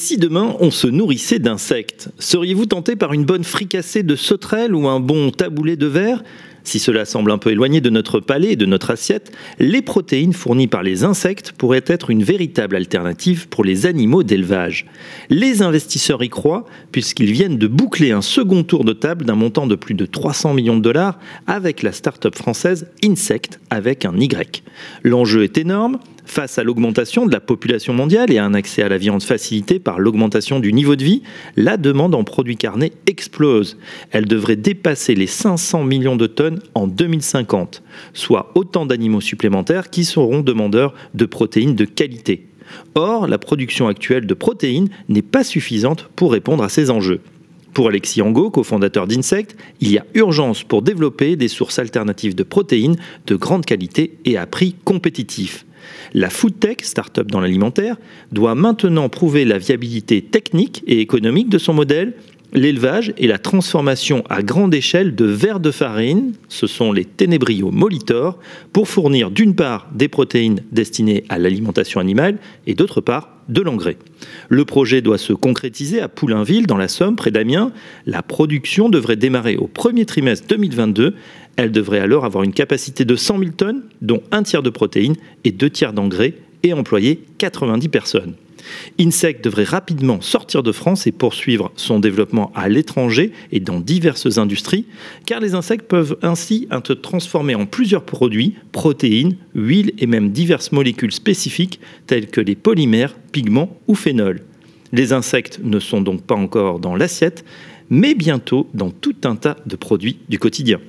Si demain on se nourrissait d'insectes, seriez-vous tenté par une bonne fricassée de sauterelles ou un bon taboulé de verre? Si cela semble un peu éloigné de notre palais et de notre assiette, les protéines fournies par les insectes pourraient être une véritable alternative pour les animaux d'élevage. Les investisseurs y croient puisqu'ils viennent de boucler un second tour de table d'un montant de plus de 300 millions de dollars avec la start-up française Insect avec un Y. L'enjeu est énorme, Face à l'augmentation de la population mondiale et à un accès à la viande facilité par l'augmentation du niveau de vie, la demande en produits carnés explose. Elle devrait dépasser les 500 millions de tonnes en 2050, soit autant d'animaux supplémentaires qui seront demandeurs de protéines de qualité. Or, la production actuelle de protéines n'est pas suffisante pour répondre à ces enjeux. Pour Alexis Angot, cofondateur d'Insect, il y a urgence pour développer des sources alternatives de protéines de grande qualité et à prix compétitif. La foodtech, start-up dans l'alimentaire, doit maintenant prouver la viabilité technique et économique de son modèle l'élevage et la transformation à grande échelle de vers de farine, ce sont les ténébrios molitors, pour fournir d'une part des protéines destinées à l'alimentation animale et d'autre part de l'engrais. Le projet doit se concrétiser à Poulainville, dans la Somme, près d'Amiens. La production devrait démarrer au premier trimestre 2022. Elle devrait alors avoir une capacité de 100 000 tonnes, dont un tiers de protéines et deux tiers d'engrais, et employer 90 personnes. Insect devrait rapidement sortir de France et poursuivre son développement à l'étranger et dans diverses industries, car les insectes peuvent ainsi être transformés en plusieurs produits, protéines, huiles et même diverses molécules spécifiques telles que les polymères, pigments ou phénols. Les insectes ne sont donc pas encore dans l'assiette, mais bientôt dans tout un tas de produits du quotidien.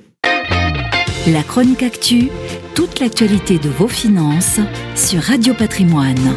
La chronique actu, toute l'actualité de vos finances sur Radio Patrimoine.